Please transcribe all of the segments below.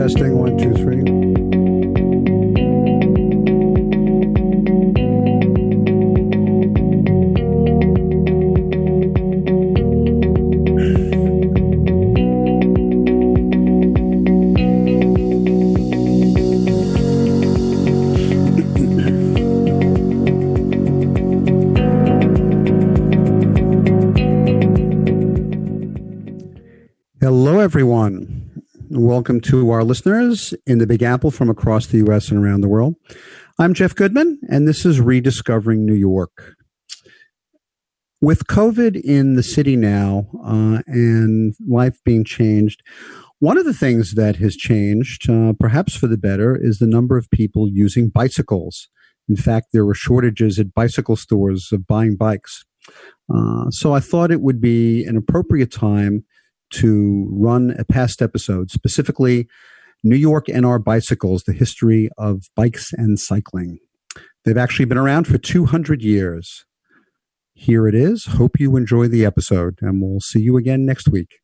Testing one, two, three. Welcome to our listeners in the Big Apple from across the U.S. and around the world. I'm Jeff Goodman, and this is Rediscovering New York. With COVID in the city now uh, and life being changed, one of the things that has changed, uh, perhaps for the better, is the number of people using bicycles. In fact, there were shortages at bicycle stores of buying bikes. Uh, so I thought it would be an appropriate time to run a past episode, specifically New York and our bicycles, the history of bikes and cycling. They've actually been around for 200 years. Here it is. Hope you enjoy the episode, and we'll see you again next week.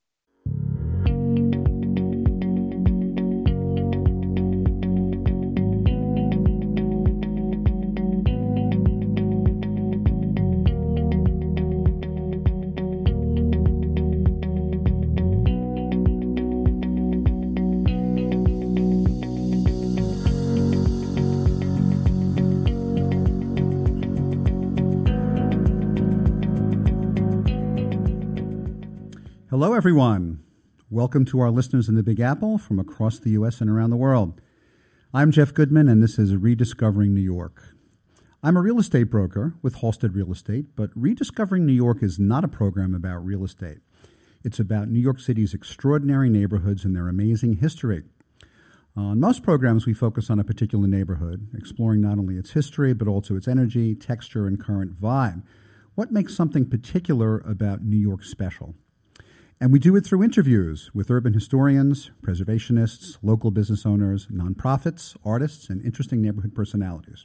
Everyone. Welcome to our listeners in the Big Apple from across the U.S. and around the world. I'm Jeff Goodman, and this is Rediscovering New York. I'm a real estate broker with Halstead Real Estate, but Rediscovering New York is not a program about real estate. It's about New York City's extraordinary neighborhoods and their amazing history. Uh, on most programs, we focus on a particular neighborhood, exploring not only its history, but also its energy, texture, and current vibe. What makes something particular about New York special? And we do it through interviews with urban historians, preservationists, local business owners, nonprofits, artists, and interesting neighborhood personalities.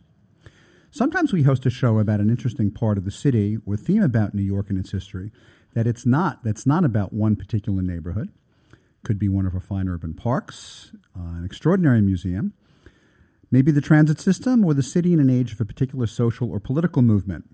Sometimes we host a show about an interesting part of the city or theme about New York and its history that it's not that's not about one particular neighborhood. Could be one of our fine urban parks, uh, an extraordinary museum, maybe the transit system, or the city in an age of a particular social or political movement.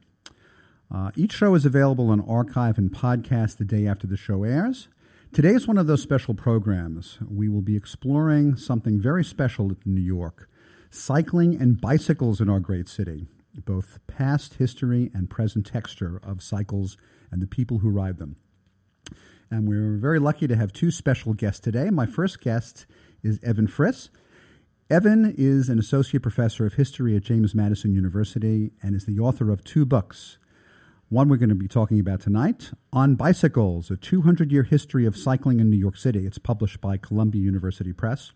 Uh, each show is available on archive and podcast the day after the show airs. Today is one of those special programs. We will be exploring something very special in New York cycling and bicycles in our great city, both past history and present texture of cycles and the people who ride them. And we're very lucky to have two special guests today. My first guest is Evan Friss. Evan is an associate professor of history at James Madison University and is the author of two books. One we're going to be talking about tonight On Bicycles, a 200 year history of cycling in New York City. It's published by Columbia University Press.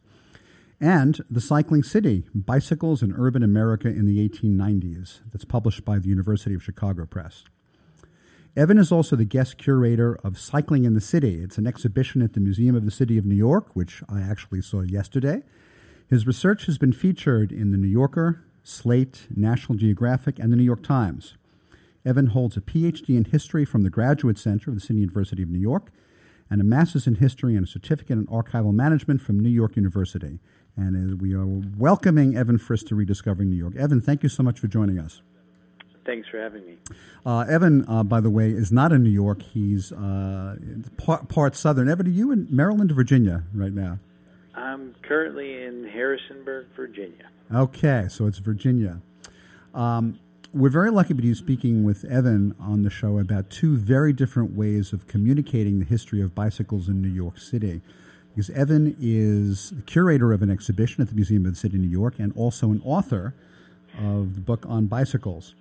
And The Cycling City Bicycles in Urban America in the 1890s. That's published by the University of Chicago Press. Evan is also the guest curator of Cycling in the City. It's an exhibition at the Museum of the City of New York, which I actually saw yesterday. His research has been featured in The New Yorker, Slate, National Geographic, and The New York Times. Evan holds a PhD in history from the Graduate Center of the City University of New York and a master's in history and a certificate in archival management from New York University. And we are welcoming Evan Friss to Rediscovering New York. Evan, thank you so much for joining us. Thanks for having me. Uh, Evan, uh, by the way, is not in New York. He's uh, part, part Southern. Evan, are you in Maryland or Virginia right now? I'm currently in Harrisonburg, Virginia. Okay, so it's Virginia. Um, we're very lucky to be speaking with Evan on the show about two very different ways of communicating the history of bicycles in New York City. Because Evan is the curator of an exhibition at the Museum of the City of New York and also an author of the book on bicycles.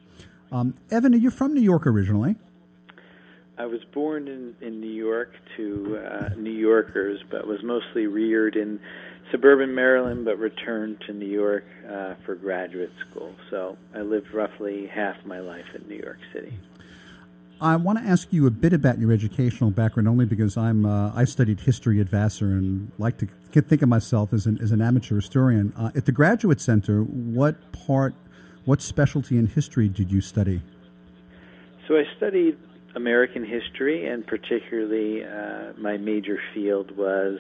Um, Evan, are you from New York originally? I was born in, in New York to uh, New Yorkers, but was mostly reared in suburban Maryland, but returned to New York uh, for graduate school. So I lived roughly half my life in New York City. I want to ask you a bit about your educational background, only because I'm uh, I studied history at Vassar and like to think of myself as an as an amateur historian. Uh, at the Graduate Center, what part, what specialty in history did you study? So I studied American history, and particularly uh, my major field was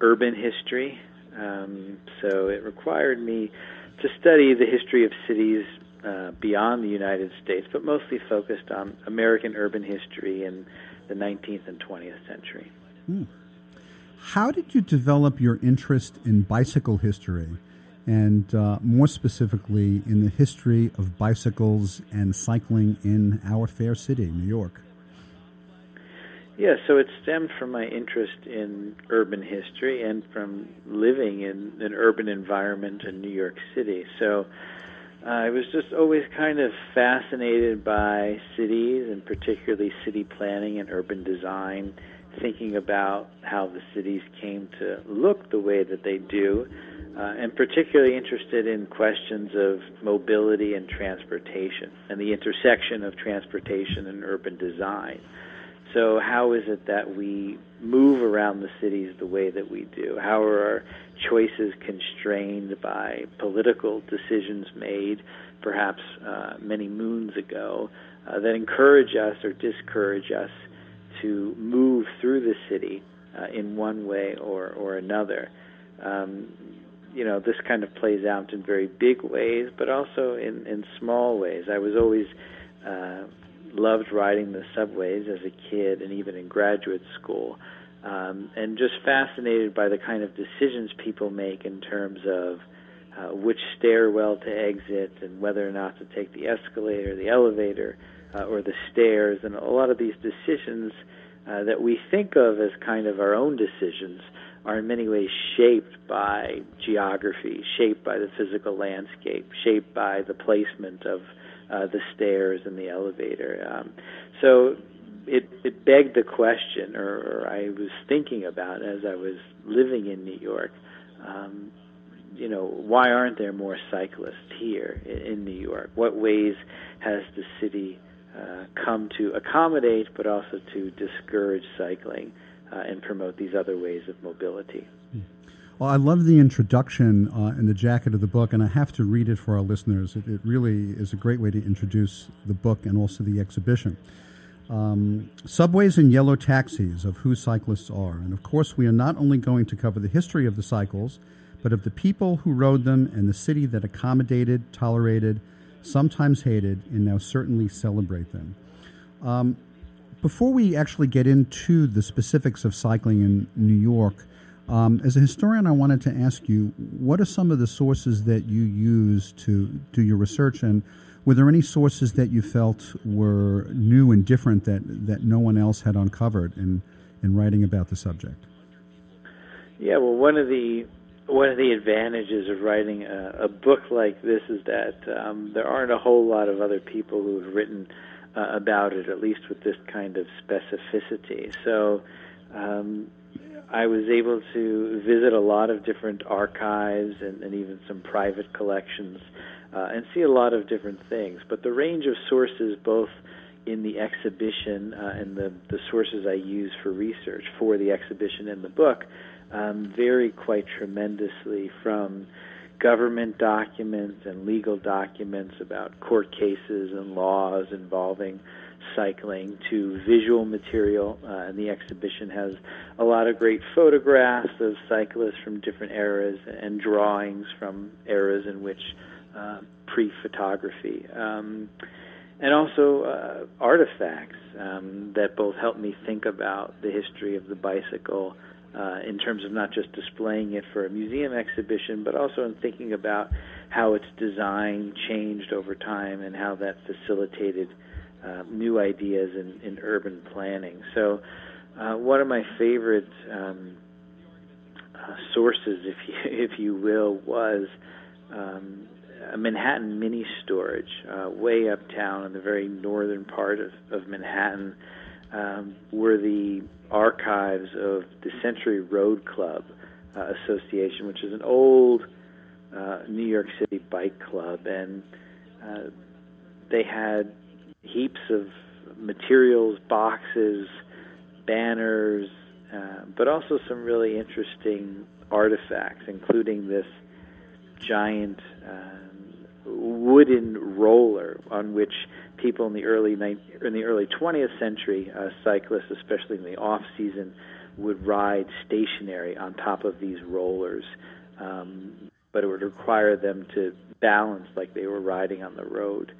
urban history, Um, so it required me to study the history of cities uh, beyond the United States, but mostly focused on American urban history in the 19th and 20th century. Hmm. How did you develop your interest in bicycle history, and uh, more specifically in the history of bicycles and cycling in our fair city, New York? Yeah, so it stemmed from my interest in urban history and from living in an urban environment in New York City. So uh, I was just always kind of fascinated by cities and particularly city planning and urban design, thinking about how the cities came to look the way that they do, uh, and particularly interested in questions of mobility and transportation and the intersection of transportation and urban design. So, how is it that we move around the cities the way that we do? How are our choices constrained by political decisions made perhaps uh, many moons ago uh, that encourage us or discourage us to move through the city uh, in one way or, or another? Um, you know, this kind of plays out in very big ways, but also in, in small ways. I was always uh, loved riding the subways as a kid and even in graduate school, um, and just fascinated by the kind of decisions people make in terms of uh, which stairwell to exit and whether or not to take the escalator, the elevator, uh, or the stairs. And a lot of these decisions uh, that we think of as kind of our own decisions are in many ways shaped by geography, shaped by the physical landscape, shaped by the placement of uh, the stairs and the elevator. Um, so it, it begged the question, or, or I was thinking about as I was living in New York. Um, you know, why aren't there more cyclists here in, in New York? What ways has the city uh, come to accommodate, but also to discourage cycling uh, and promote these other ways of mobility? Well, I love the introduction uh, in the jacket of the book, and I have to read it for our listeners. It, it really is a great way to introduce the book and also the exhibition. Um, subways and yellow taxis of who cyclists are. And of course, we are not only going to cover the history of the cycles, but of the people who rode them and the city that accommodated, tolerated, sometimes hated, and now certainly celebrate them. Um, before we actually get into the specifics of cycling in New York, um, as a historian, I wanted to ask you what are some of the sources that you use to do your research, and were there any sources that you felt were new and different that, that no one else had uncovered in, in writing about the subject? Yeah, well, one of the one of the advantages of writing a, a book like this is that um, there aren't a whole lot of other people who have written uh, about it, at least with this kind of specificity. So. Um, I was able to visit a lot of different archives and, and even some private collections uh, and see a lot of different things. But the range of sources, both in the exhibition uh, and the, the sources I use for research for the exhibition and the book, um, vary quite tremendously from government documents and legal documents about court cases and laws involving cycling to visual material, uh, and the exhibition has a lot of great photographs of cyclists from different eras and drawings from eras in which uh, pre-photography, um, and also uh, artifacts um, that both help me think about the history of the bicycle. Uh, in terms of not just displaying it for a museum exhibition, but also in thinking about how its design changed over time and how that facilitated uh, new ideas in, in urban planning. So, uh, one of my favorite um, uh, sources, if you, if you will, was um, a Manhattan mini storage uh, way uptown in the very northern part of, of Manhattan. Um, were the archives of the Century Road Club uh, Association, which is an old uh, New York City bike club, and uh, they had heaps of materials, boxes, banners, uh, but also some really interesting artifacts, including this giant um, wooden roller on which people in the early in the early 20th century, uh, cyclists, especially in the off season, would ride stationary on top of these rollers um, but it would require them to balance like they were riding on the road.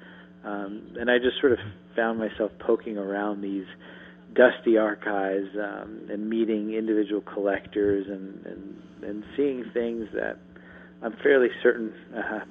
Um, and I just sort of found myself poking around these dusty archives um, and meeting individual collectors and, and, and seeing things that I'm fairly certain, uh,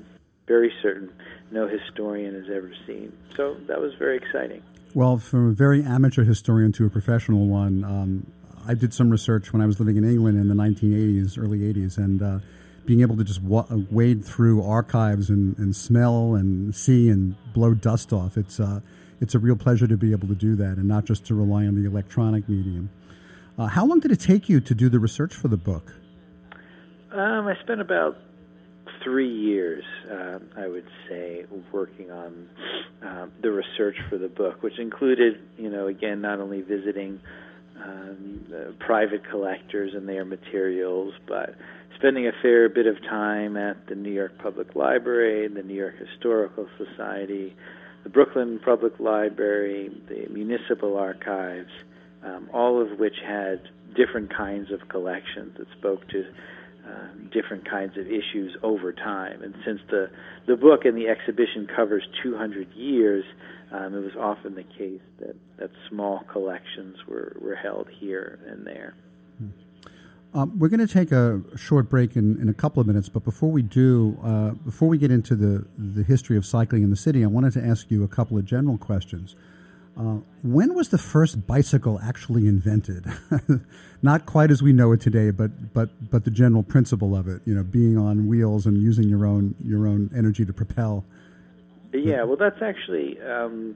very certain, no historian has ever seen. So that was very exciting. Well, from a very amateur historian to a professional one, um, I did some research when I was living in England in the 1980s, early 80s, and uh, being able to just wa- wade through archives and, and, smell and see and blow dust off. It's uh, it's a real pleasure to be able to do that and not just to rely on the electronic medium. Uh, how long did it take you to do the research for the book? Um, I spent about three years, uh, I would say, working on uh, the research for the book, which included, you know, again, not only visiting um, private collectors and their materials, but spending a fair bit of time at the New York Public Library, the New York Historical Society, the Brooklyn Public Library, the municipal archives, um, all of which had different kinds of collections that spoke to uh, different kinds of issues over time. And since the the book and the exhibition covers 200 years, um, it was often the case that, that small collections were, were held here and there. Um, we're going to take a short break in, in a couple of minutes, but before we do, uh, before we get into the, the history of cycling in the city, I wanted to ask you a couple of general questions. Uh, when was the first bicycle actually invented? Not quite as we know it today, but but but the general principle of it, you know, being on wheels and using your own your own energy to propel. Yeah, well, that's actually um,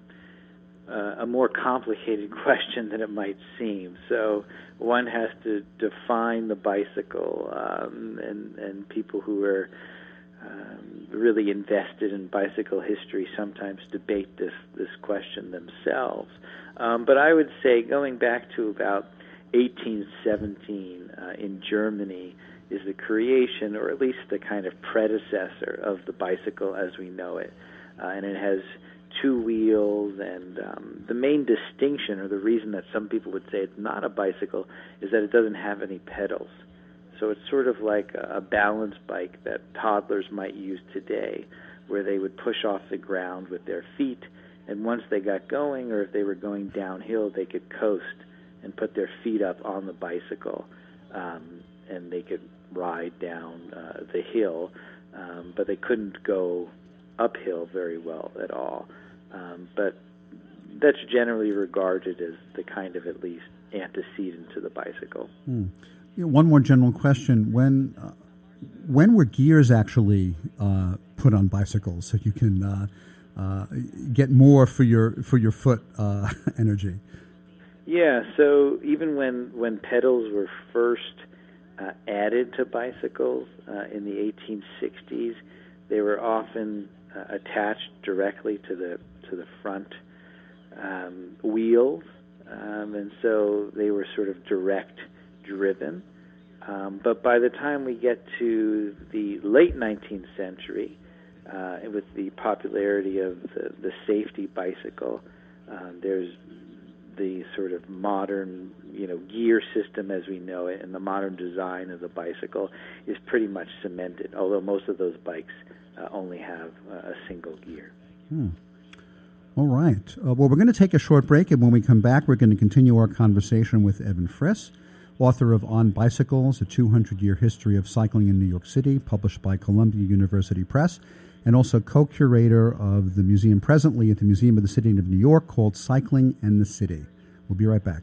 a more complicated question than it might seem. So one has to define the bicycle, um, and and people who are um, really invested in bicycle history sometimes debate this this question themselves. Um, but I would say going back to about 1817 uh, in Germany is the creation, or at least the kind of predecessor of the bicycle as we know it, uh, and it has two wheels. And um, the main distinction, or the reason that some people would say it's not a bicycle, is that it doesn't have any pedals. So it's sort of like a balance bike that toddlers might use today, where they would push off the ground with their feet, and once they got going, or if they were going downhill, they could coast and put their feet up on the bicycle, um, and they could ride down uh, the hill, um, but they couldn't go uphill very well at all. Um, but that's generally regarded as the kind of at least antecedent to the bicycle. Hmm. You know, one more general question: When uh, when were gears actually uh, put on bicycles so you can uh, uh get more for your for your foot uh, energy? Yeah, so even when when pedals were first uh, added to bicycles in the 1860s, they were often attached directly to the to the front um, wheels, um, and so they were sort of direct driven. Um, but by the time we get to the late 19th century, uh, with the popularity of the, the safety bicycle, uh, there's the sort of modern, you know, gear system as we know it, and the modern design of the bicycle is pretty much cemented. Although most of those bikes uh, only have a single gear. Hmm. All right. Uh, well, we're going to take a short break, and when we come back, we're going to continue our conversation with Evan Friss author of On Bicycles, a 200 year history of cycling in New York City, published by Columbia University Press, and also co curator of the museum presently at the Museum of the City of New York called Cycling and the City. We'll be right back.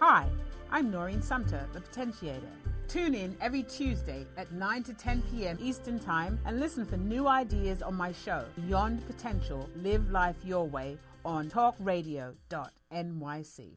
Hi, I'm Noreen Sumter, the Potentiator. Tune in every Tuesday at 9 to 10 p.m. Eastern Time and listen for new ideas on my show, Beyond Potential Live Life Your Way, on talkradio.nyc.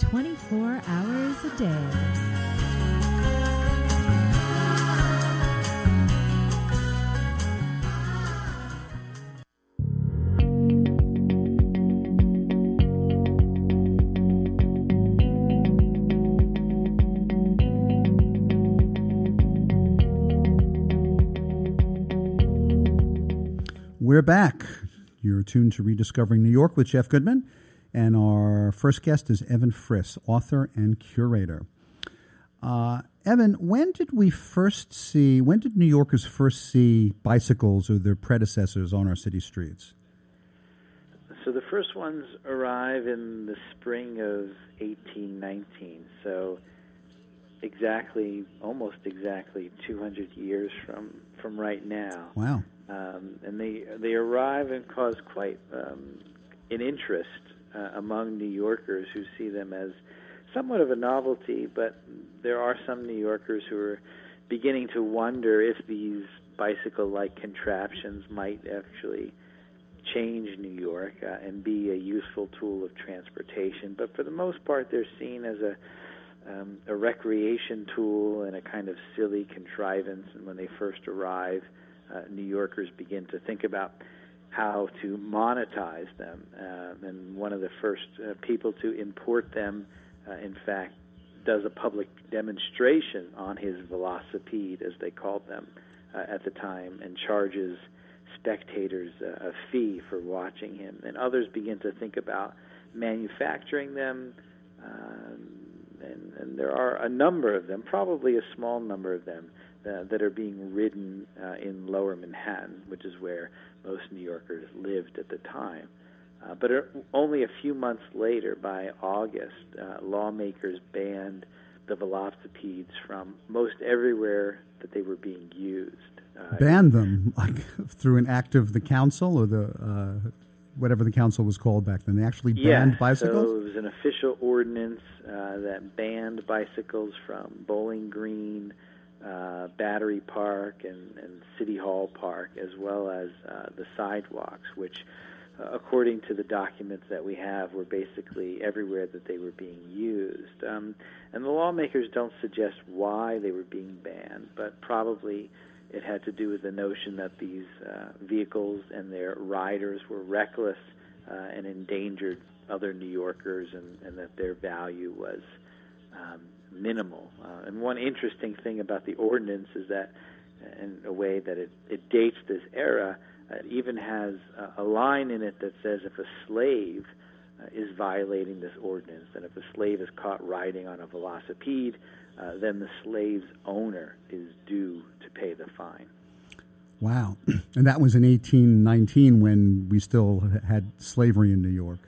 24 hours a day. We're back. You're tuned to Rediscovering New York with Jeff Goodman. And our first guest is Evan Friss, author and curator. Uh, Evan, when did we first see, when did New Yorkers first see bicycles or their predecessors on our city streets? So the first ones arrive in the spring of 1819. So exactly, almost exactly 200 years from from right now. Wow. Um, and they they arrive and cause quite um, an interest uh, among New Yorkers who see them as somewhat of a novelty. But there are some New Yorkers who are beginning to wonder if these bicycle-like contraptions might actually change New York uh, and be a useful tool of transportation. But for the most part, they're seen as a um, a recreation tool and a kind of silly contrivance. And when they first arrive, uh, New Yorkers begin to think about how to monetize them. Uh, and one of the first uh, people to import them, uh, in fact, does a public demonstration on his velocipede, as they called them uh, at the time, and charges spectators a fee for watching him. And others begin to think about manufacturing them. Um, and, and there are a number of them, probably a small number of them, uh, that are being ridden uh, in lower Manhattan, which is where most New Yorkers lived at the time. Uh, but only a few months later, by August, uh, lawmakers banned the velocipedes from most everywhere that they were being used. Uh, banned them like through an act of the council or the uh, whatever the council was called back then. They actually banned yes, bicycles. So it was an official ordinance uh, that banned bicycles from Bowling Green, uh, Battery Park, and, and City Hall Park, as well as uh, the sidewalks, which, uh, according to the documents that we have, were basically everywhere that they were being used. Um, and the lawmakers don't suggest why they were being banned, but probably it had to do with the notion that these uh, vehicles and their riders were reckless uh, and endangered other New Yorkers, and, and that their value was um, minimal. Uh, and one interesting thing about the ordinance is that, in a way that it, it dates this era, it even has a, a line in it that says if a slave uh, is violating this ordinance, and if a slave is caught riding on a velocipede, uh, then the slave's owner is due to pay the fine. Wow. And that was in 1819 when we still had slavery in New York.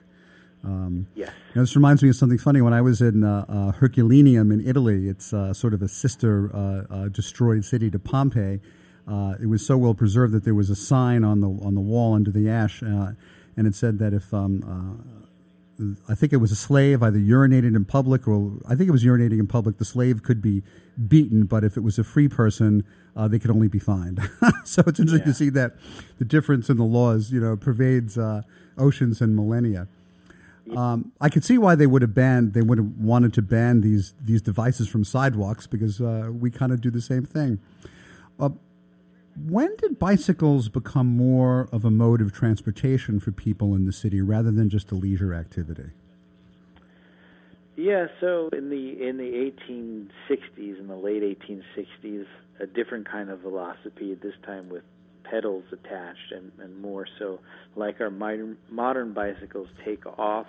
Um, yes. You know, this reminds me of something funny. When I was in uh, uh, Herculaneum in Italy, it's uh, sort of a sister uh, uh, destroyed city to Pompeii. Uh, it was so well preserved that there was a sign on the on the wall under the ash, and it said that if um, I think it was a slave either urinated in public or I think it was urinating in public. The slave could be beaten, but if it was a free person, uh, they could only be fined. so it's interesting yeah. to see that the difference in the laws, you know, pervades uh, oceans and millennia. Um, I could see why they would have banned. They would have wanted to ban these these devices from sidewalks because uh, we kind of do the same thing. Uh, when did bicycles become more of a mode of transportation for people in the city rather than just a leisure activity? Yeah, so in the in the 1860s, in the late 1860s, a different kind of velocipede, this time with pedals attached and, and more so like our modern, modern bicycles take off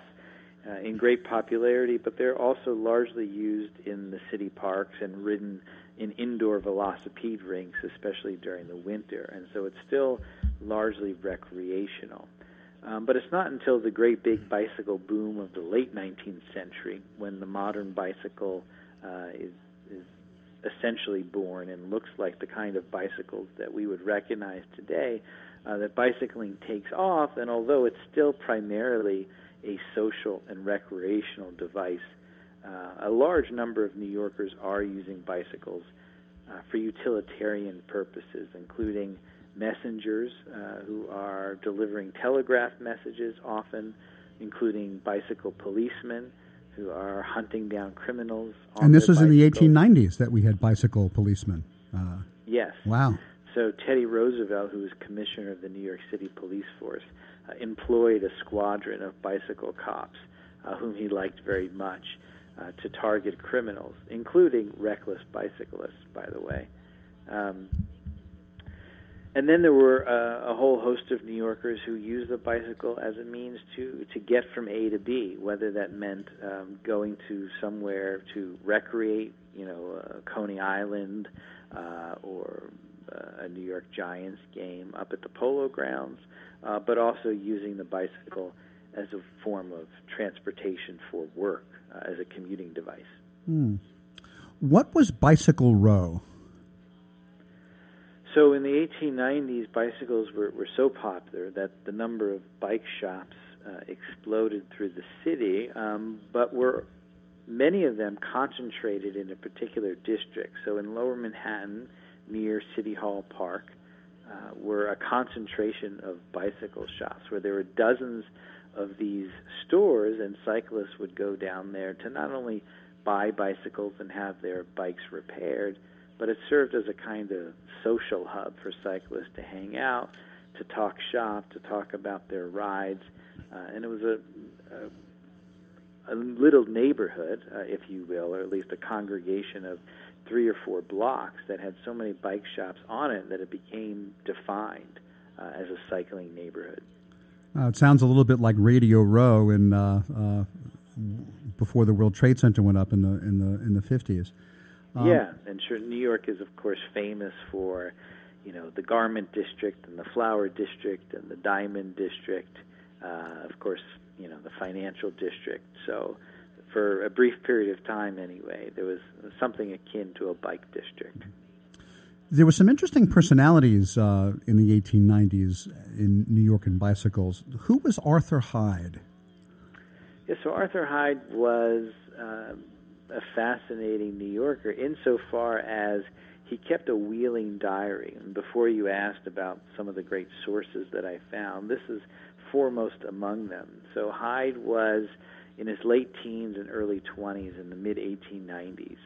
uh, in great popularity, but they're also largely used in the city parks and ridden in indoor velocipede rinks, especially during the winter. And so it's still largely recreational. Um, but it's not until the great big bicycle boom of the late 19th century when the modern bicycle uh, is, is essentially born and looks like the kind of bicycles that we would recognize today uh, that bicycling takes off. And although it's still primarily a social and recreational device, uh, a large number of New Yorkers are using bicycles uh, for utilitarian purposes, including messengers uh, who are delivering telegraph messages, often including bicycle policemen who are hunting down criminals. and this was bicycles. in the 1890s that we had bicycle policemen. Uh, Yes. wow. So Teddy Roosevelt, who was commissioner of the New York City Police Force, uh, employed a squadron of bicycle cops, uh, whom he liked very much, uh, to target criminals, including reckless bicyclists, by the way. Um, and then there were uh, a whole host of New Yorkers who used the bicycle as a means to, to get from A to B, whether that meant um, going to somewhere to recreate, you know, uh, Coney Island uh, or uh, a New York Giants game up at the Polo Grounds, uh, but also using the bicycle as a form of transportation for work, uh, as a commuting device. Hmm. What was Bicycle Row? So in the 1890s, bicycles were, were so popular that the number of bike shops uh, exploded through the city, um, but were many of them concentrated in a particular district. So in Lower Manhattan, near City Hall Park, uh, were a concentration of bicycle shops where there were dozens of these stores, and cyclists would go down there to not only buy bicycles and have their bikes repaired, but it served as a kind of social hub for cyclists to hang out, to talk shop, to talk about their rides, uh, and it was a, a, a little neighborhood, uh, if you will, or at least a congregation of three or four blocks that had so many bike shops on it that it became defined uh, as a cycling neighborhood. Uh, it sounds a little bit like Radio Row in uh, uh, before the World Trade Center went up in the in the in the fifties. Um, yeah, and sure, New York is of course famous for, you know, the garment district and the flower district and the diamond district. Uh, of course, you know the financial district. So, for a brief period of time, anyway, there was something akin to a bike district. There were some interesting personalities uh, in the 1890s in New York and bicycles. Who was Arthur Hyde? Yeah, so Arthur Hyde was uh, a fascinating New Yorker insofar as he kept a wheeling diary. And before you asked about some of the great sources that I found, this is foremost among them. So Hyde was in his late teens and early 20s in the mid 1890s.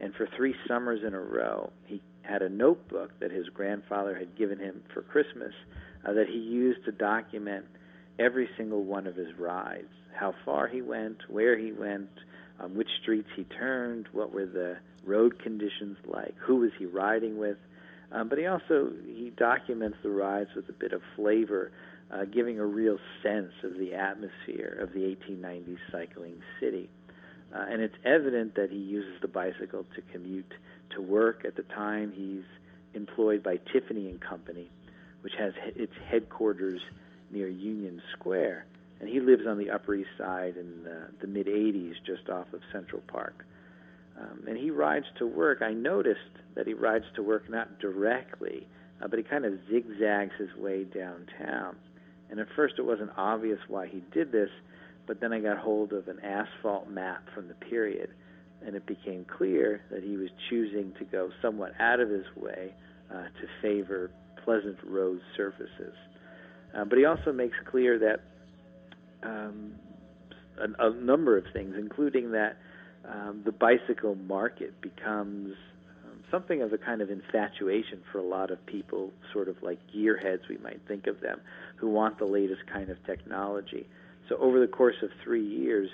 And for three summers in a row, he had a notebook that his grandfather had given him for Christmas uh, that he used to document every single one of his rides how far he went, where he went, um, which streets he turned, what were the road conditions like, who was he riding with. Um, but he also he documents the rides with a bit of flavor, uh, giving a real sense of the atmosphere of the 1890s cycling city. Uh, and it's evident that he uses the bicycle to commute to work. At the time, he's employed by Tiffany and Company, which has its headquarters near Union Square, and he lives on the Upper East Side in the, the mid 80s, just off of Central Park. Um, and he rides to work. I noticed that he rides to work not directly, uh, but he kind of zigzags his way downtown. And at first, it wasn't obvious why he did this, but then I got hold of an asphalt map from the period, and it became clear that he was choosing to go somewhat out of his way uh, to favor pleasant road surfaces. Uh, but he also makes clear that um, a, a number of things, including that um, the bicycle market becomes um, something of a kind of infatuation for a lot of people, sort of like gearheads, we might think of them, who want the latest kind of technology. So over the course of three years,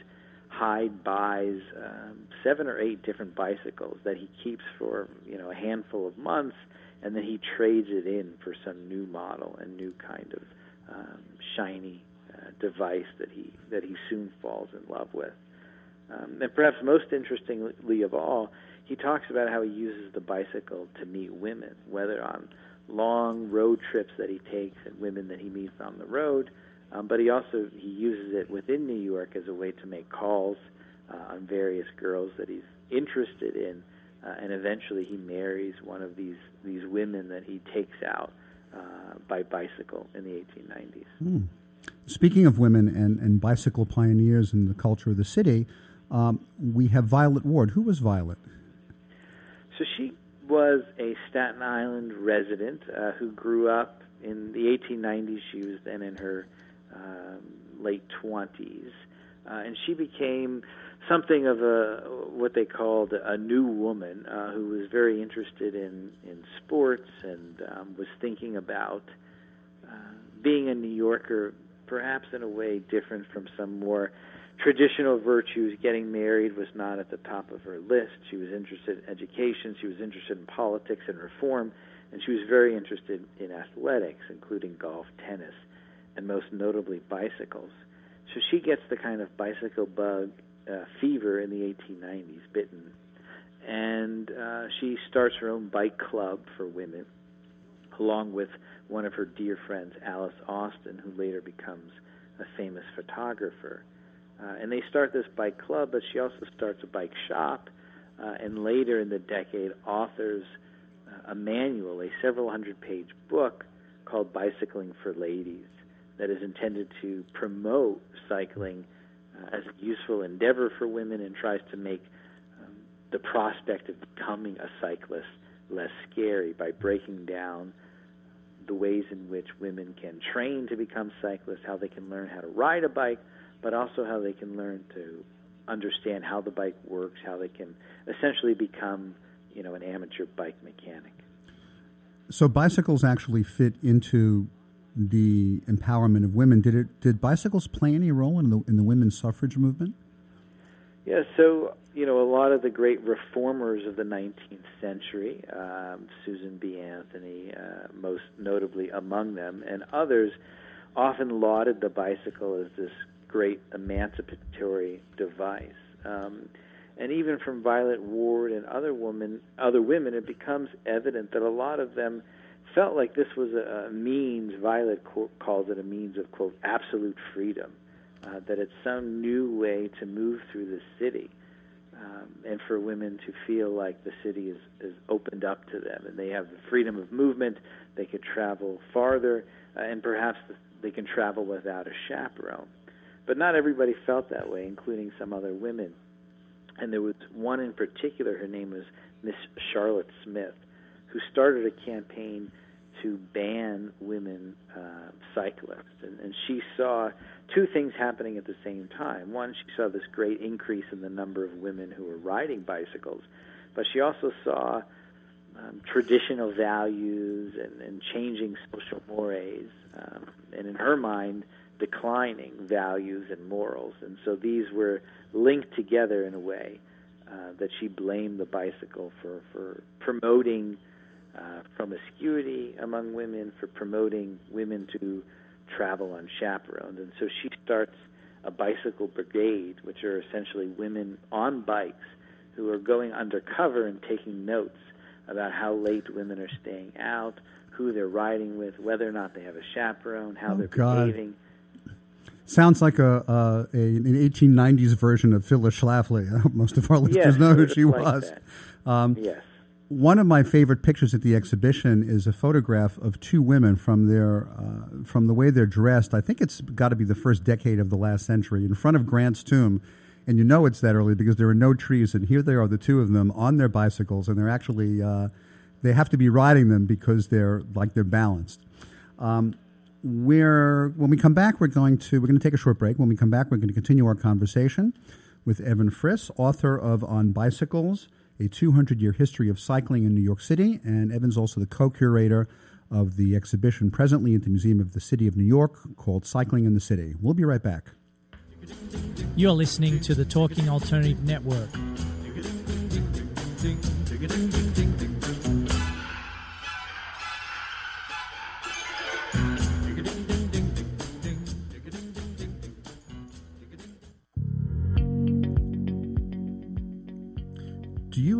Hyde buys um, seven or eight different bicycles that he keeps for you know a handful of months, and then he trades it in for some new model and new kind of um, shiny device that he that he soon falls in love with. Um, and perhaps most interestingly of all, he talks about how he uses the bicycle to meet women, whether on long road trips that he takes and women that he meets on the road, Um, but he also he uses it within New York as a way to make calls uh, on various girls that he's interested in, uh, and eventually he marries one of these these women that he takes out uh, by bicycle in the 1890s. Hmm. Speaking of women and, and bicycle pioneers in the culture of the city, um, we have Violet Ward. Who was Violet? So she was a Staten Island resident uh, who grew up in the 1890s. She was then in her um, late 20s, uh, and she became something of a what they called a new woman uh, who was very interested in in sports and um, was thinking about uh, being a New Yorker, perhaps in a way different from some more traditional virtues. Getting married was not at the top of her list. She was interested in education. She was interested in politics and reform, and she was very interested in athletics, including golf, tennis, and most notably bicycles. So she gets the kind of bicycle bug uh, fever in the 1890s, bitten, and uh, she starts her own bike club for women, along with one of her dear friends, Alice Austen, who later becomes a famous photographer. Uh, and they start this bike club, but she also starts a bike shop, uh, and later in the decade authors uh, a manual, a several hundred page book called Bicycling for Ladies, that is intended to promote cycling uh, as a useful endeavor for women and tries to make um, the prospect of becoming a cyclist less scary by breaking down the ways in which women can train to become cyclists, how they can learn how to ride a bike, but also how they can learn to understand how the bike works, how they can essentially become, you know, an amateur bike mechanic. So bicycles actually fit into the empowerment of women. Did it? Did bicycles play any role in the in the women's suffrage movement? Yeah, so you know a lot of the great reformers of the 19th century, um, Susan B. Anthony, uh, most notably among them, and others, often lauded the bicycle as this great emancipatory device. Um, and even from Violet Ward and other women, other women, it becomes evident that a lot of them felt like this was a, a means. Violet co- calls it a means of quote absolute freedom. Uh, that it's some new way to move through the city, um, and for women to feel like the city is, is opened up to them, and they have the freedom of movement. They could travel farther, uh, and perhaps they can travel without a chaperone. But not everybody felt that way, including some other women. And there was one in particular. Her name was Miss Charlotte Smith, who started a campaign to ban women uh, cyclists. And, and she saw two things happening at the same time. One, she saw this great increase in the number of women who were riding bicycles, but she also saw um, traditional values and, and changing social mores, um, and in her mind, declining values and morals. And so these were linked together in a way uh, that she blamed the bicycle for, for promoting uh, promiscuity among women, for promoting women to travel unchaperoned. And so she starts a bicycle brigade, which are essentially women on bikes who are going undercover and taking notes about how late women are staying out, who they're riding with, whether or not they have a chaperone, how oh, they're God. behaving. Sounds like a, uh, a, an 1890s version of Phyllis Schlafly. Most of our listeners yes, know who she like was. Um, yes. One of my favorite pictures at the exhibition is a photograph of two women from their uh, from the way they're dressed. I think it's got to be the first decade of the last century in front of Grant's tomb, and you know it's that early because there are no trees, and here they are, the two of them on their bicycles, and they're actually uh, they have to be riding them because they're like they're balanced. Um, we're when we come back, we're going to we're going to take a short break. When we come back, we're going to continue our conversation with Evan Friss, author of On Bicycles a 200 year history of cycling in New York City. And Evan's also the co curator of the exhibition presently at the Museum of the City of New York called Cycling in the City. We'll be right back. You're listening to the Talking Alternative Network.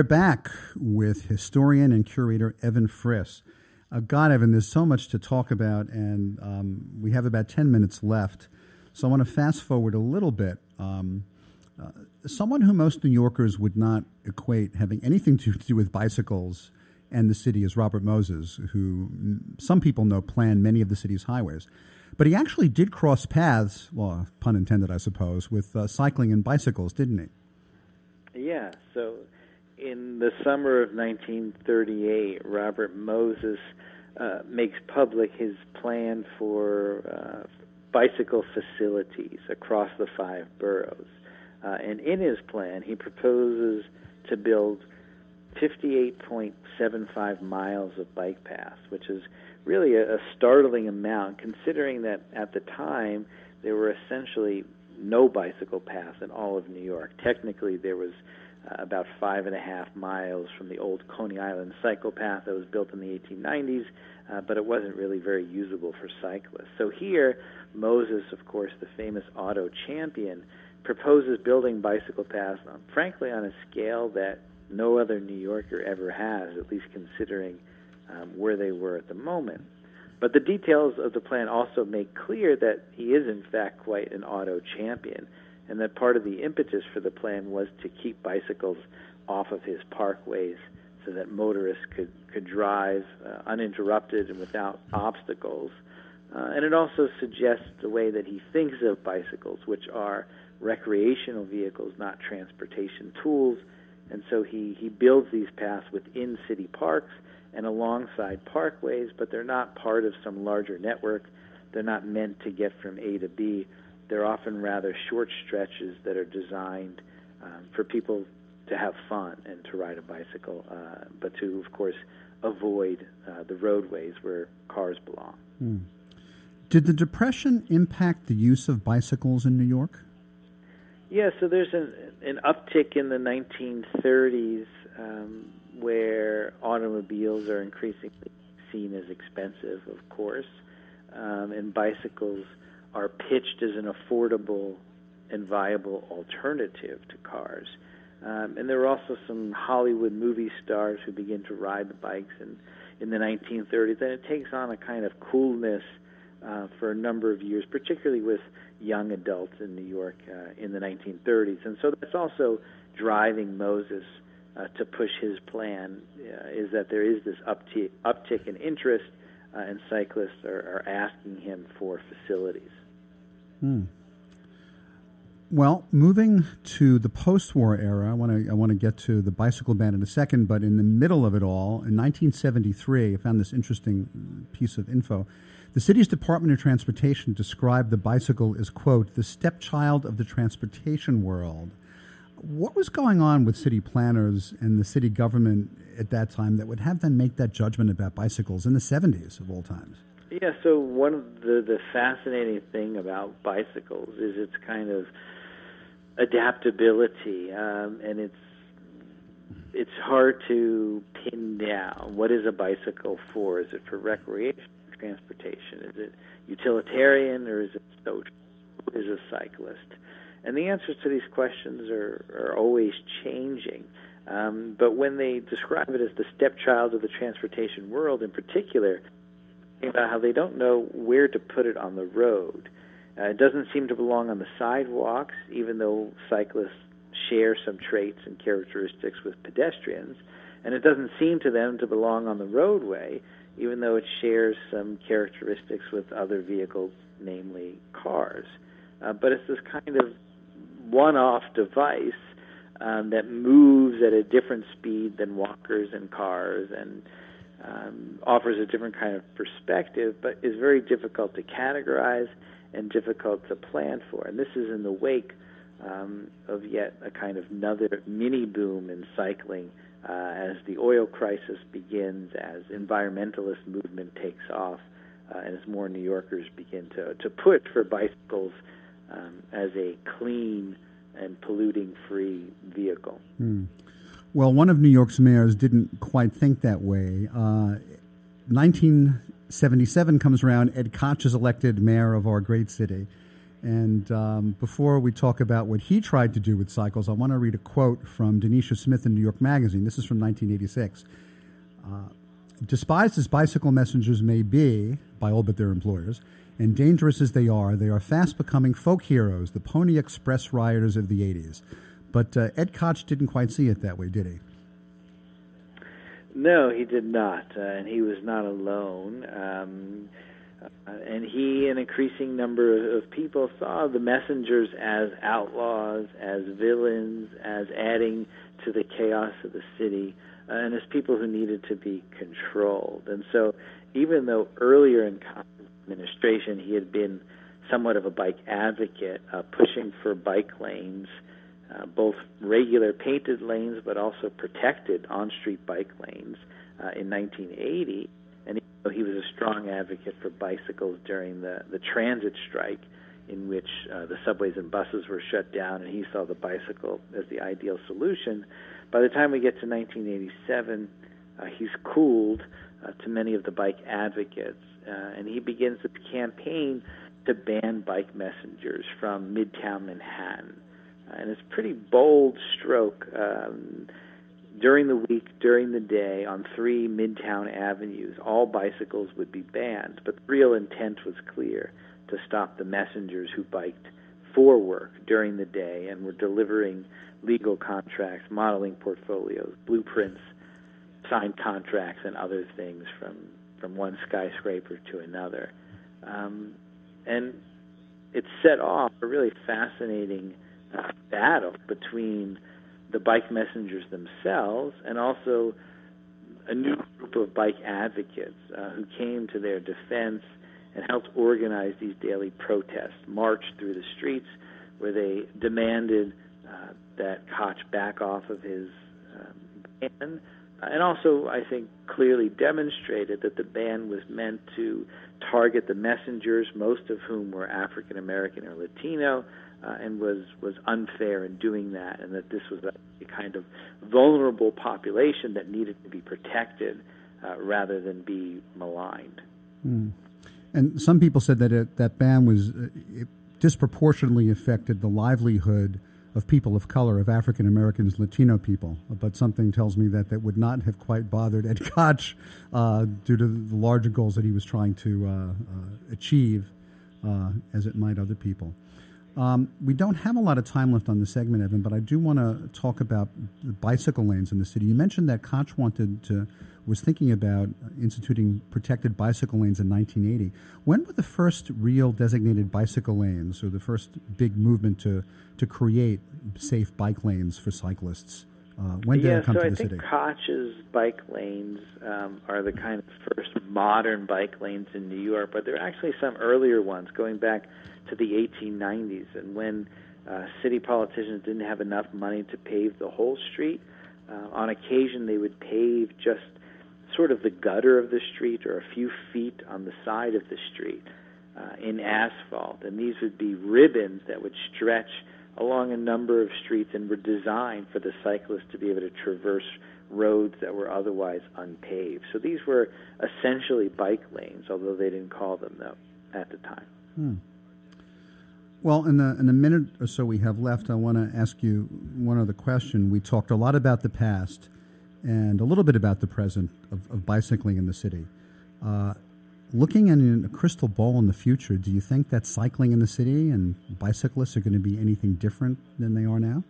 We're back with historian and curator Evan Friss. Uh, God, Evan, there's so much to talk about, and um, we have about 10 minutes left. So I want to fast forward a little bit. Um, uh, someone who most New Yorkers would not equate having anything to do with bicycles and the city is Robert Moses, who mm, some people know planned many of the city's highways. But he actually did cross paths, well, pun intended, I suppose, with uh, cycling and bicycles, didn't he? Yeah, so in the summer of 1938, Robert Moses uh, makes public his plan for uh, bicycle facilities across the five boroughs. Uh, and in his plan, he proposes to build 58.75 miles of bike paths, which is really a, a startling amount considering that at the time there were essentially no bicycle paths in all of New York. Technically, there was uh, about five and a half miles from the old Coney Island cycle path that was built in the 1890s, uh, but it wasn't really very usable for cyclists. So here, Moses, of course, the famous auto champion, proposes building bicycle paths, on, frankly, on a scale that no other New Yorker ever has, at least considering um, where they were at the moment. But the details of the plan also make clear that he is, in fact, quite an auto champion and that part of the impetus for the plan was to keep bicycles off of his parkways so that motorists could, could drive uh, uninterrupted and without obstacles. Uh, and it also suggests the way that he thinks of bicycles, which are recreational vehicles, not transportation tools. And so he, he builds these paths within city parks and alongside parkways, but they're not part of some larger network. They're not meant to get from A to B they're often rather short stretches that are designed um, for people to have fun and to ride a bicycle, uh, but to, of course, avoid uh, the roadways where cars belong. Hmm. Did the Depression impact the use of bicycles in New York? Yeah, so there's an, an uptick in the 1930s um, where automobiles are increasingly seen as expensive, of course, um, and bicycles are pitched as an affordable and viable alternative to cars. Um, and there were also some Hollywood movie stars who begin to ride the bikes in, in the 1930s, and it takes on a kind of coolness uh, for a number of years, particularly with young adults in New York uh, in the 1930s. And so that's also driving Moses uh, to push his plan, uh, is that there is this uptick, uptick in interest, uh, and cyclists are, are asking him for facilities. Hmm. Well, moving to the post-war era, I want to I want to get to the bicycle ban in a second. But in the middle of it all, in 1973, I found this interesting piece of info. The city's Department of Transportation described the bicycle as quote the stepchild of the transportation world. What was going on with city planners and the city government at that time that would have them make that judgment about bicycles in the 70s of all times? Yeah, so one of the the fascinating thing about bicycles is its kind of adaptability, um, and it's it's hard to pin down what is a bicycle for. Is it for recreation, transportation? Is it utilitarian, or is it social? Who is a cyclist? And the answers to these questions are are always changing. Um, but when they describe it as the stepchild of the transportation world, in particular about how they don't know where to put it on the road. Uh, it doesn't seem to belong on the sidewalks, even though cyclists share some traits and characteristics with pedestrians. And it doesn't seem to them to belong on the roadway, even though it shares some characteristics with other vehicles, namely cars. Uh, but it's this kind of one off device um, that moves at a different speed than walkers and cars and um, offers a different kind of perspective, but is very difficult to categorize and difficult to plan for. And this is in the wake um, of yet a kind of another mini boom in cycling uh, as the oil crisis begins, as environmentalist movement takes off, uh, and as more New Yorkers begin to, to push for bicycles um, as a clean and polluting free vehicle. Hmm. Well, one of New York's mayors didn't quite think that way. Uh, 1977 comes around, Ed Koch is elected mayor of our great city. And um, before we talk about what he tried to do with cycles, I want to read a quote from Denisha Smith in New York Magazine. This is from 1986. Uh, Despised as bicycle messengers may be by all but their employers, and dangerous as they are, they are fast becoming folk heroes, the Pony Express rioters of the 80s. But uh, Ed Koch didn't quite see it that way, did he? No, he did not, uh, and he was not alone. Um, uh, and he, an increasing number of people, saw the messengers as outlaws, as villains, as adding to the chaos of the city, uh, and as people who needed to be controlled. And so, even though earlier in administration he had been somewhat of a bike advocate, uh, pushing for bike lanes, uh, both regular painted lanes but also protected on-street bike lanes uh, in 1980 And he was a strong advocate for bicycles during the, the transit strike, in which uh, the subways and buses were shut down, and he saw the bicycle as the ideal solution. By the time we get to 1987, uh, he's cooled uh, to many of the bike advocates, uh, and he begins the campaign to ban bike messengers from Midtown Manhattan. And it's a pretty bold stroke. Um, during the week, during the day, on three Midtown avenues, all bicycles would be banned. But the real intent was clear to stop the messengers who biked for work during the day and were delivering legal contracts, modeling portfolios, blueprints, signed contracts, and other things from, from one skyscraper to another. Um, and it set off a really fascinating battle between the bike messengers themselves and also a new group of bike advocates uh, who came to their defense and helped organize these daily protests, marched through the streets where they demanded uh, that Koch back off of his um, ban, and also, I think, clearly demonstrated that the ban was meant to target the messengers, most of whom were African American or Latino, uh, and was was unfair in doing that, and that this was a, a kind of vulnerable population that needed to be protected uh, rather than be maligned. Mm. And some people said that it, that ban was uh, disproportionately affected the livelihood of people of color, of African Americans, Latino people. But something tells me that that would not have quite bothered Ed Koch uh, due to the larger goals that he was trying to uh, uh, achieve, as it might other people. Um, we don't have a lot of time left on the segment, Evan, but I do want to talk about the bicycle lanes in the city. You mentioned that Koch wanted to was thinking about instituting protected bicycle lanes in 1980. When were the first real designated bicycle lanes, or the first big movement to to create safe bike lanes for cyclists? Uh, when did yeah, it come so to I the think city? Koch's bike lanes um, are the kind of first modern bike lanes in New York, but there are actually some earlier ones going back to the 1890s, and when uh, city politicians didn't have enough money to pave the whole street, uh, on occasion they would pave just sort of the gutter of the street or a few feet on the side of the street uh, in asphalt, and these would be ribbons that would stretch along a number of streets and were designed for the cyclist to be able to traverse roads that were otherwise unpaved. So these were essentially bike lanes, although they didn't call them that at the time. Hmm. Well, in the in the minute or so we have left, I want to ask you one other question. We talked a lot about the past and a little bit about the present of, of bicycling in the city. Uh, looking in a crystal ball in the future, do you think that cycling in the city and bicyclists are going to be anything different than they are now?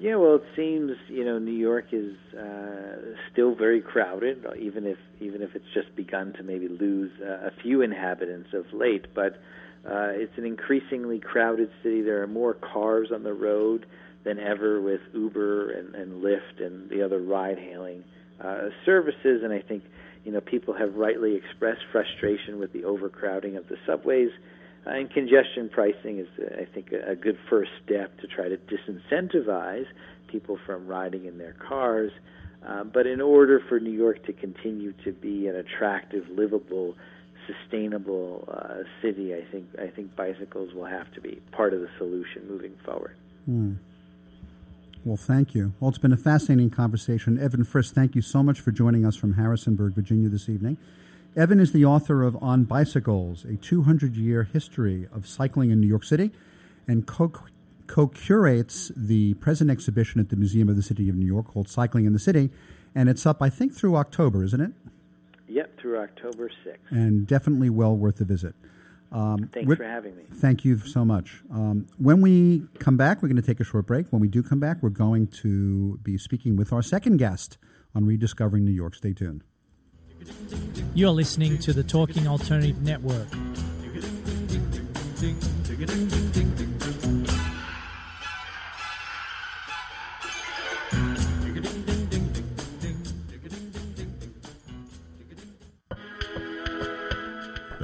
Yeah, well, it seems you know New York is uh, still very crowded, even if even if it's just begun to maybe lose uh, a few inhabitants of late. But uh, it's an increasingly crowded city. There are more cars on the road than ever with Uber and, and Lyft and the other ride-hailing uh, services. And I think you know people have rightly expressed frustration with the overcrowding of the subways. Uh, and congestion pricing is, I think, a, a good first step to try to disincentivize people from riding in their cars. Uh, but in order for New York to continue to be an attractive, livable, sustainable uh, city, I think I think bicycles will have to be part of the solution moving forward. Hmm. Well, thank you. Well, it's been a fascinating conversation. Evan Friss, thank you so much for joining us from Harrisonburg, Virginia this evening. Evan is the author of On Bicycles, a 200 year history of cycling in New York City, and co curates the present exhibition at the Museum of the City of New York called Cycling in the City. And it's up, I think, through October, isn't it? Yep, through October 6th. And definitely well worth a visit. Um, Thanks for having me. Thank you so much. Um, when we come back, we're going to take a short break. When we do come back, we're going to be speaking with our second guest on Rediscovering New York. Stay tuned. You're listening to the Talking Alternative Network.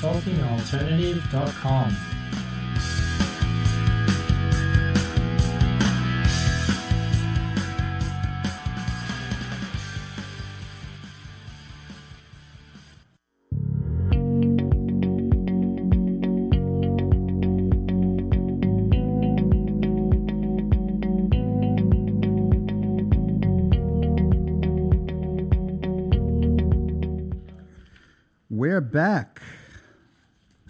talkingalternative.com. We're back.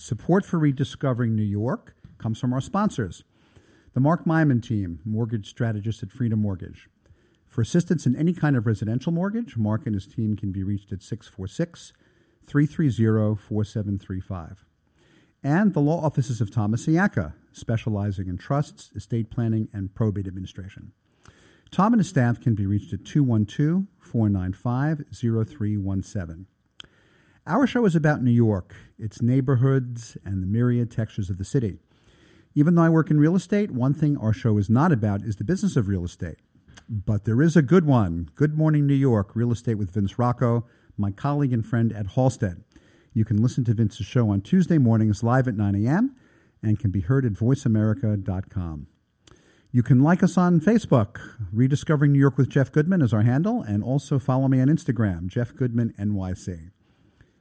Support for Rediscovering New York comes from our sponsors the Mark Myman team, mortgage strategist at Freedom Mortgage. For assistance in any kind of residential mortgage, Mark and his team can be reached at 646 330 4735. And the law offices of Thomas Siaka, specializing in trusts, estate planning, and probate administration. Tom and his staff can be reached at 212 495 0317. Our show is about New York, its neighborhoods, and the myriad textures of the city. Even though I work in real estate, one thing our show is not about is the business of real estate. But there is a good one Good Morning New York, Real Estate with Vince Rocco, my colleague and friend at Halstead. You can listen to Vince's show on Tuesday mornings live at 9 a.m. and can be heard at voiceamerica.com. You can like us on Facebook. Rediscovering New York with Jeff Goodman is our handle, and also follow me on Instagram, Jeff Goodman NYC.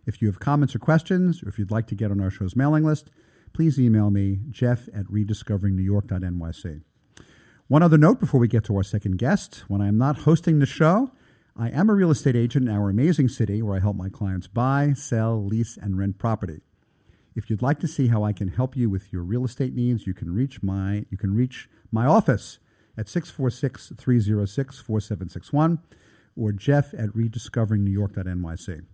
If you have comments or questions, or if you'd like to get on our show's mailing list, please email me, jeff at rediscoveringnewyork.nyc. One other note before we get to our second guest when I am not hosting the show, I am a real estate agent in our amazing city where I help my clients buy, sell, lease, and rent property. If you'd like to see how I can help you with your real estate needs, you can reach my you can reach my office at 646-306-4761 or jeff at rediscoveringnewyork.nyc.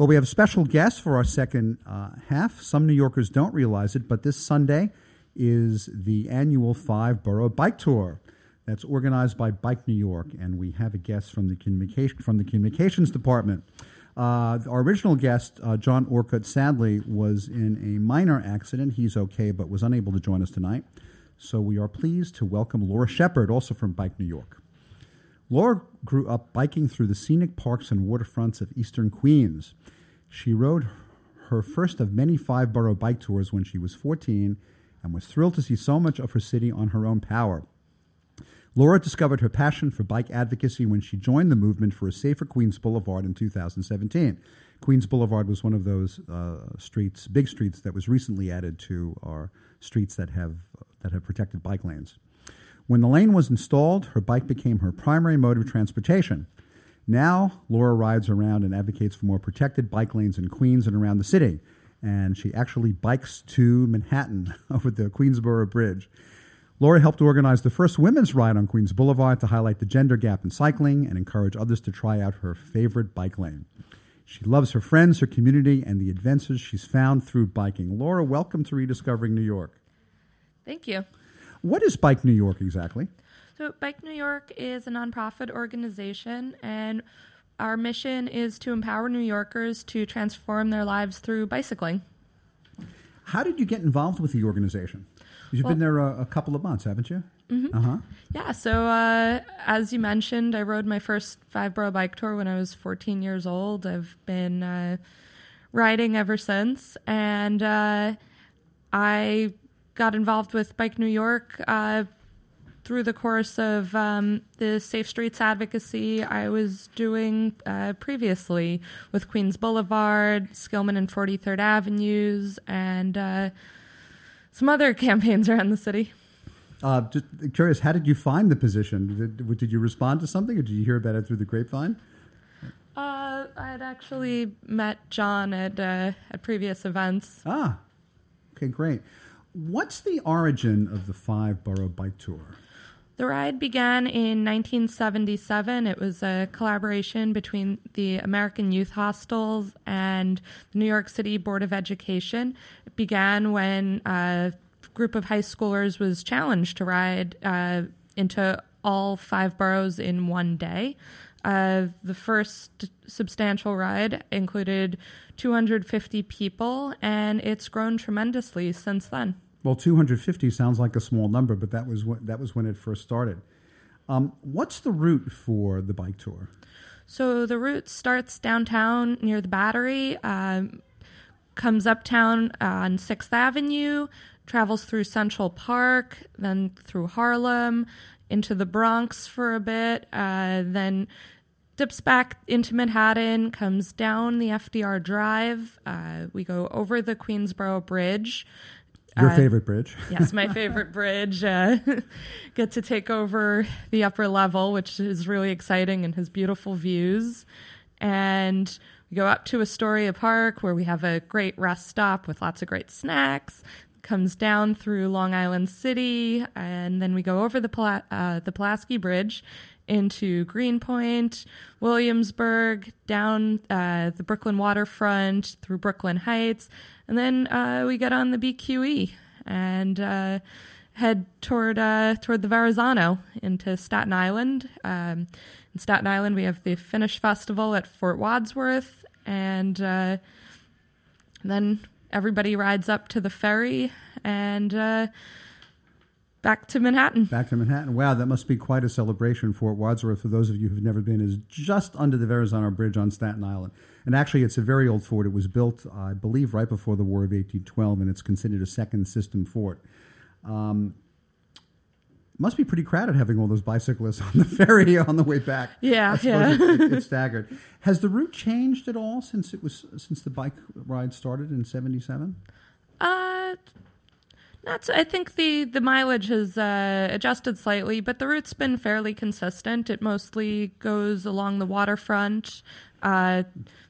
Well, we have a special guest for our second uh, half. Some New Yorkers don't realize it, but this Sunday is the annual five borough bike tour that's organized by Bike New York, and we have a guest from the communication from the communications department. Uh, our original guest, uh, John Orcutt, sadly was in a minor accident. He's okay, but was unable to join us tonight. So we are pleased to welcome Laura Shepard, also from Bike New York. Laura grew up biking through the scenic parks and waterfronts of eastern Queens. She rode her first of many five borough bike tours when she was 14 and was thrilled to see so much of her city on her own power. Laura discovered her passion for bike advocacy when she joined the movement for a safer Queens Boulevard in 2017. Queens Boulevard was one of those uh, streets, big streets, that was recently added to our streets that have that have protected bike lanes. When the lane was installed, her bike became her primary mode of transportation. Now, Laura rides around and advocates for more protected bike lanes in Queens and around the city. And she actually bikes to Manhattan over the Queensboro Bridge. Laura helped organize the first women's ride on Queens Boulevard to highlight the gender gap in cycling and encourage others to try out her favorite bike lane. She loves her friends, her community, and the adventures she's found through biking. Laura, welcome to Rediscovering New York. Thank you. What is Bike New York exactly? So, Bike New York is a nonprofit organization, and our mission is to empower New Yorkers to transform their lives through bicycling. How did you get involved with the organization? You've Well- been there a, a couple of months, haven't you? Mhm. Uh huh. Yeah, so uh, as you mentioned, I rode my first five borough bike tour when I was 14 years old. I've been uh, riding ever since, and uh, I got involved with Bike New York uh, through the course of um, the Safe Streets advocacy I was doing uh, previously with Queens Boulevard, Skillman and 43rd Avenues, and uh, some other campaigns around the city. Uh, just curious, how did you find the position? Did, did you respond to something, or did you hear about it through the grapevine? Uh, I had actually met John at uh, at previous events. Ah, okay, great. What's the origin of the five borough bike tour? The ride began in 1977. It was a collaboration between the American Youth Hostels and the New York City Board of Education. It began when a group of high schoolers was challenged to ride uh, into all five boroughs in one day. Uh, the first substantial ride included 250 people, and it's grown tremendously since then. Well, 250 sounds like a small number, but that was when, that was when it first started. Um, what's the route for the bike tour? So the route starts downtown near the Battery, um, comes uptown on Sixth Avenue, travels through Central Park, then through Harlem, into the Bronx for a bit, uh, then dips back into Manhattan, comes down the FDR Drive. Uh, we go over the Queensboro Bridge. Your Uh, favorite bridge? Yes, my favorite bridge. Uh, get to take over the upper level, which is really exciting and has beautiful views. And we go up to Astoria Park where we have a great rest stop with lots of great snacks. Comes down through Long Island City, and then we go over the Pula- uh, the Pulaski Bridge into Greenpoint, Williamsburg, down uh, the Brooklyn waterfront through Brooklyn Heights, and then uh, we get on the BQE and uh, head toward uh, toward the Verrazano into Staten Island. Um, in Staten Island, we have the Finish Festival at Fort Wadsworth, and uh, then everybody rides up to the ferry and uh, back to Manhattan. Back to Manhattan. Wow, that must be quite a celebration. Fort Wadsworth, for those of you who've never been, is just under the Verrazano Bridge on Staten Island. And actually, it's a very old fort. It was built, I believe, right before the War of 1812, and it's considered a second system fort. Um, must be pretty crowded having all those bicyclists on the ferry on the way back. Yeah, yeah. It, it, it's staggered. Has the route changed at all since it was since the bike ride started in '77? Uh, not. so- I think the the mileage has uh, adjusted slightly, but the route's been fairly consistent. It mostly goes along the waterfront. Uh,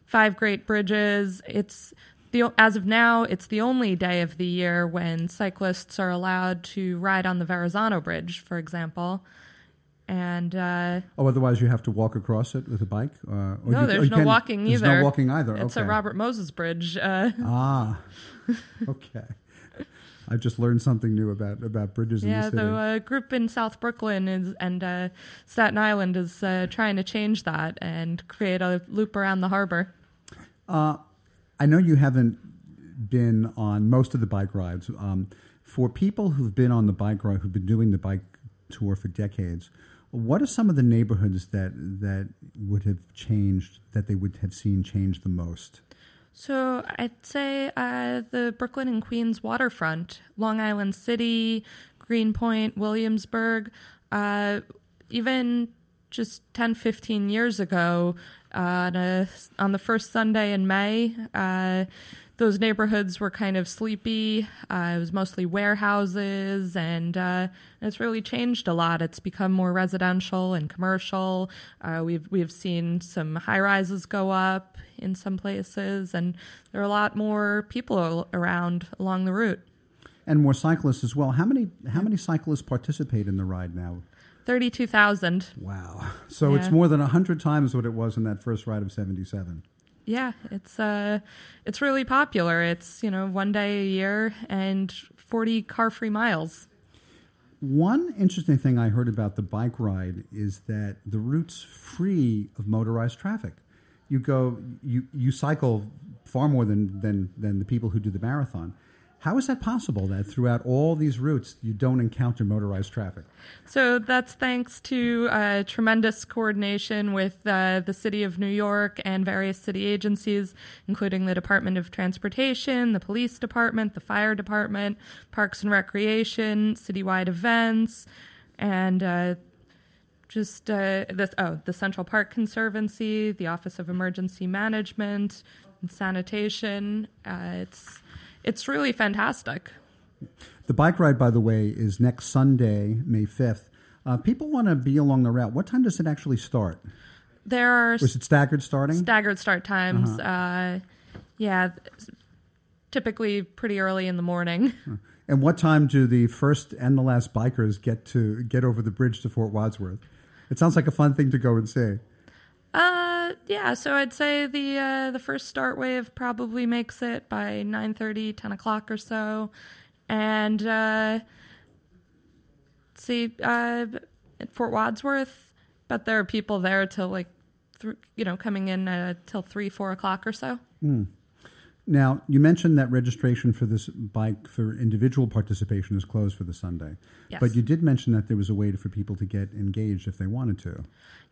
five great bridges. It's the as of now, it's the only day of the year when cyclists are allowed to ride on the Verrazano Bridge, for example. And uh, Oh, otherwise you have to walk across it with a bike. Uh, or no, you- there's no walking there's either. no walking either. It's okay. a Robert Moses Bridge. Uh, Ah, okay. I just learned something new about about bridges in Yeah, the city. the uh, group in South Brooklyn is and uh, Staten Island is uh, trying to change that and create a loop around the harbor. I know you haven't been on most of the bike rides. Um, for people who've been on the bike ride, who've been doing the bike tour for decades, what are some of the neighborhoods that that would have changed, that they would have seen change the most? So I'd say uh, the Brooklyn and Queens waterfront, Long Island City, Greenpoint, Williamsburg, uh, even just 10, 15 years ago, on, a, on the first Sunday in May, uh, those neighborhoods were kind of sleepy. Uh, it was mostly warehouses, and uh, it's really changed a lot. It's become more residential and commercial. Uh, we've we've seen some high rises go up in some places, and there are a lot more people around along the route. And more cyclists as well. How many how many cyclists participate in the ride now? Thirty-two thousand. Wow! So Yeah. it's more than hundred times what it was in that first ride of seventy-seven. Yeah, it's uh, it's really popular. It's you know one day a year and forty car-free miles. One interesting thing I heard about the bike ride is that the route's free of motorized traffic. You go, you you cycle far more than than than the people who do the marathon. How is that possible that throughout all these routes you don't encounter motorized traffic? So that's thanks to uh, tremendous coordination with uh, the City of New York and various city agencies, including the Department of Transportation, the Police Department, the Fire Department, Parks and Recreation, citywide events, and uh, just uh, this. Oh, the Central Park Conservancy, the Office of Emergency Management, and Sanitation. Uh, it's it's really fantastic. The bike ride, by the way, is next Sunday, May fifth. Uh, people want to be along the route. What time does it actually start? There are Was it staggered starting? staggered start times. Uh-huh. Uh, yeah, typically pretty early in the morning. And what time do the first and the last bikers get to get over the bridge to Fort Wadsworth? It sounds like a fun thing to go and see. Uh, yeah. So I'd say the uh, the first start wave probably makes it by 9:30, 10 o'clock or so, and uh, see uh, at Fort Wadsworth, but there are people there till like, th- you know, coming in uh, till three, four o'clock or so. Hmm. Now, you mentioned that registration for this bike for individual participation is closed for the Sunday. Yes. But you did mention that there was a way for people to get engaged if they wanted to.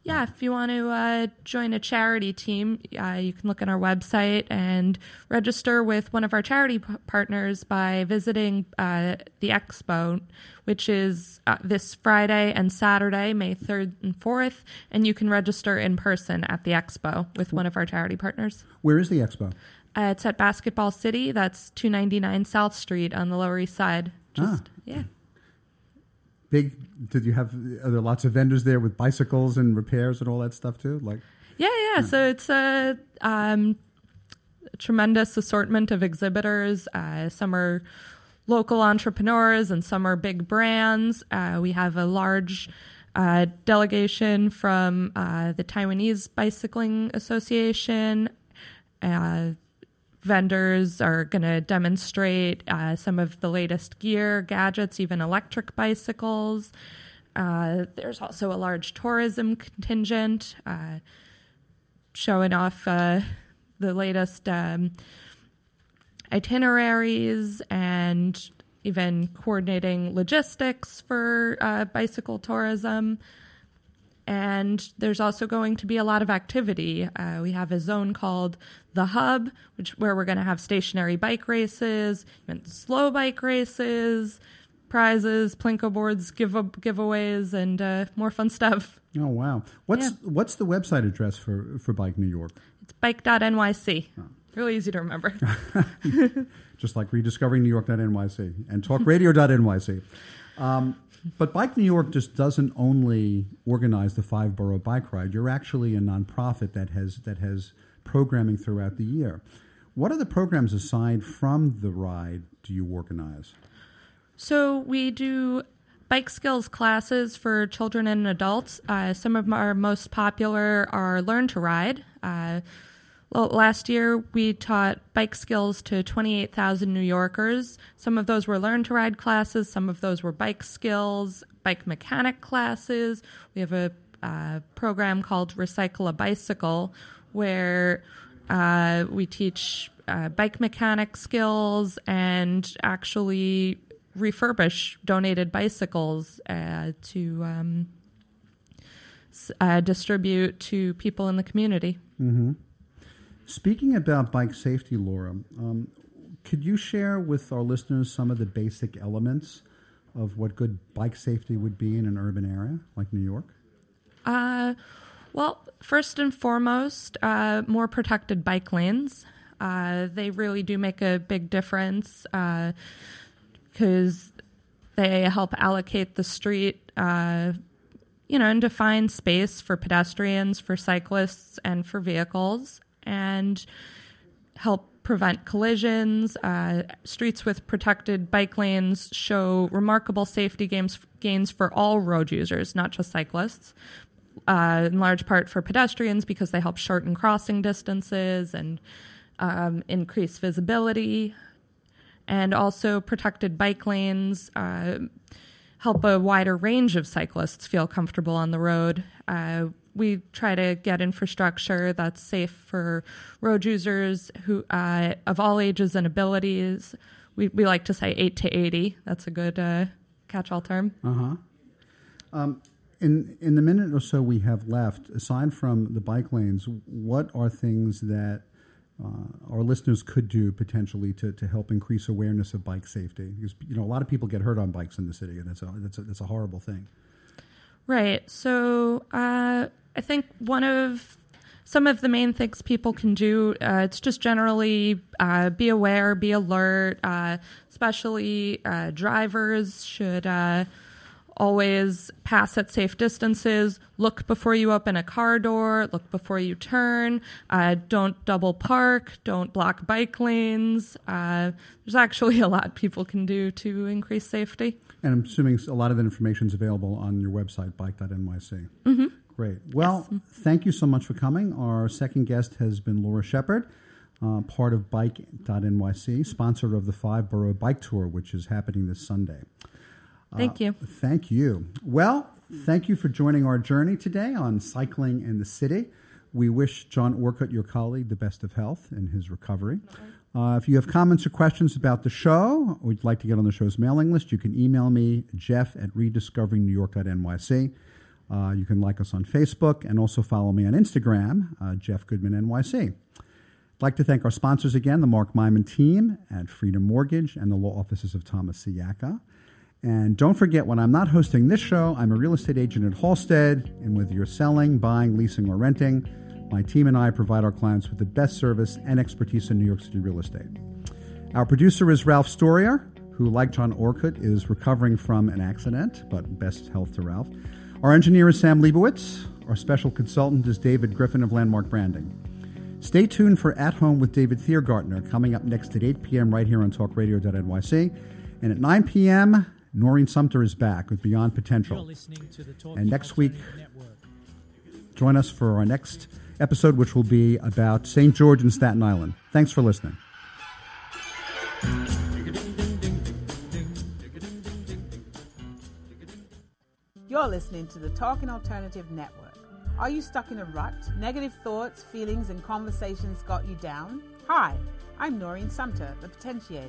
Yeah, if you want to uh, join a charity team, uh, you can look at our website and register with one of our charity p- partners by visiting uh, the expo, which is uh, this Friday and Saturday, May 3rd and 4th. And you can register in person at the expo with one of our charity partners. Where is the expo? Uh, it's at Basketball City. That's 299 South Street on the Lower East Side. Just, Ah. yeah. Big. Did you have? Are there lots of vendors there with bicycles and repairs and all that stuff too? Like, Yeah, yeah. So it's a um, tremendous assortment of exhibitors. Uh, some are local entrepreneurs and some are big brands. Uh, we have a large uh, delegation from uh, the Taiwanese Bicycling Association. Uh, vendors are going to demonstrate uh, some of the latest gear, gadgets, even electric bicycles. Uh, there's also a large tourism contingent uh, showing off uh, the latest um, itineraries and even coordinating logistics for uh, bicycle tourism. And there's also going to be a lot of activity. Uh, we have a zone called the Hub, which where we're going to have stationary bike races, even slow bike races, prizes, plinko boards, give giveaways, and uh, more fun stuff. oh wow, what's Yeah. what's the website address for for Bike New York? It's bike.nyc. Really easy to remember. Just like rediscoveringnewyork.nyc and talkradio.nyc. Um, but Bike New York just doesn't only organize the five borough bike ride. You're actually a nonprofit that has that has programming throughout the year. What other programs aside from the ride do you organize? So we do bike skills classes for children and adults. Uh, some of our most popular are Learn to Ride. Uh, last year we taught bike skills to 28,000 New Yorkers. Some of those were Learn to Ride classes. Some of those were bike skills, bike mechanic classes. We have a uh, program called Recycle a Bicycle where uh, we teach uh, bike mechanic skills and actually refurbish donated bicycles uh, to um, uh, distribute to people in the community. Mm-hmm. Speaking about bike safety, Laura, um, could you share with our listeners some of the basic elements of what good bike safety would be in an urban area like New York? Uh, well, first and foremost, uh, more protected bike lanes. Uh, they really do make a big difference because they help allocate the street, uh, you know, and define space for pedestrians, for cyclists, and for vehicles, and help prevent collisions. Uh, streets with protected bike lanes show remarkable safety gains, gains for all road users, not just cyclists. Uh, in large part for pedestrians because they help shorten crossing distances and um, increase visibility. And also, protected bike lanes uh, help a wider range of cyclists feel comfortable on the road. Uh, we try to get infrastructure that's safe for road users who uh, of all ages and abilities. We, we like to say 8 to 80. That's a good uh, catch all term. Uh huh. Um, in, in the minute or so we have left, aside from the bike lanes, what are things that uh, our listeners could do potentially to, to help increase awareness of bike safety? Because you know a lot of people get hurt on bikes in the city, and that's a that's a, that's a horrible thing. Right. So uh, I think one of some of the main things people can do uh, it's just generally uh, be aware, be alert. Uh, especially uh, drivers should always pass at safe distances. Look before you open a car door. Look before you turn. Uh, don't double park. Don't block bike lanes. Uh, there's actually a lot people can do to increase safety. And I'm assuming a lot of that information is available on your website, bike.nyc. Mm-hmm. Great. Well, yes. thank you so much for coming. Our second guest has been Laura Shepard. Uh, part of Bike.nyc, sponsor of the Five Borough Bike Tour, which is happening this Sunday. Thank you. Uh, thank you. Well, thank you for joining our journey today on cycling in the city. We wish John Orcutt, your colleague, the best of health in his recovery. Uh, if you have comments or questions about the show, or you'd like to get on the show's mailing list, you can email me, jeff at rediscoveringnewyork.nyc. Uh, you can like us on Facebook and also follow me on Instagram, uh, Jeff Goodman NYC. I'd like to thank our sponsors again, the Mark Myman team at Freedom Mortgage and the law offices of Thomas Siaka. And don't forget, when I'm not hosting this show, I'm a real estate agent at Halstead. And whether you're selling, buying, leasing, or renting, my team and I provide our clients with the best service and expertise in New York City real estate. Our producer is Ralph Storier, who, like John Orcutt, is recovering from an accident, but best health to Ralph. Our engineer is Sam Leibowitz. Our special consultant is David Griffin of Landmark Branding. Stay tuned for At Home with David Thiergartner coming up next at 8 p.m. right here on talkradio.nyc. And at 9 p.m., Noreen Sumter is back with Beyond Potential. And next week, join us for our next episode, which will be about St. George and Staten Island. Thanks for listening. You're listening to the Talking Alternative Network. Are you stuck in a rut? Negative thoughts, feelings, and conversations got you down? Hi, I'm Noreen Sumter, the Potentiator.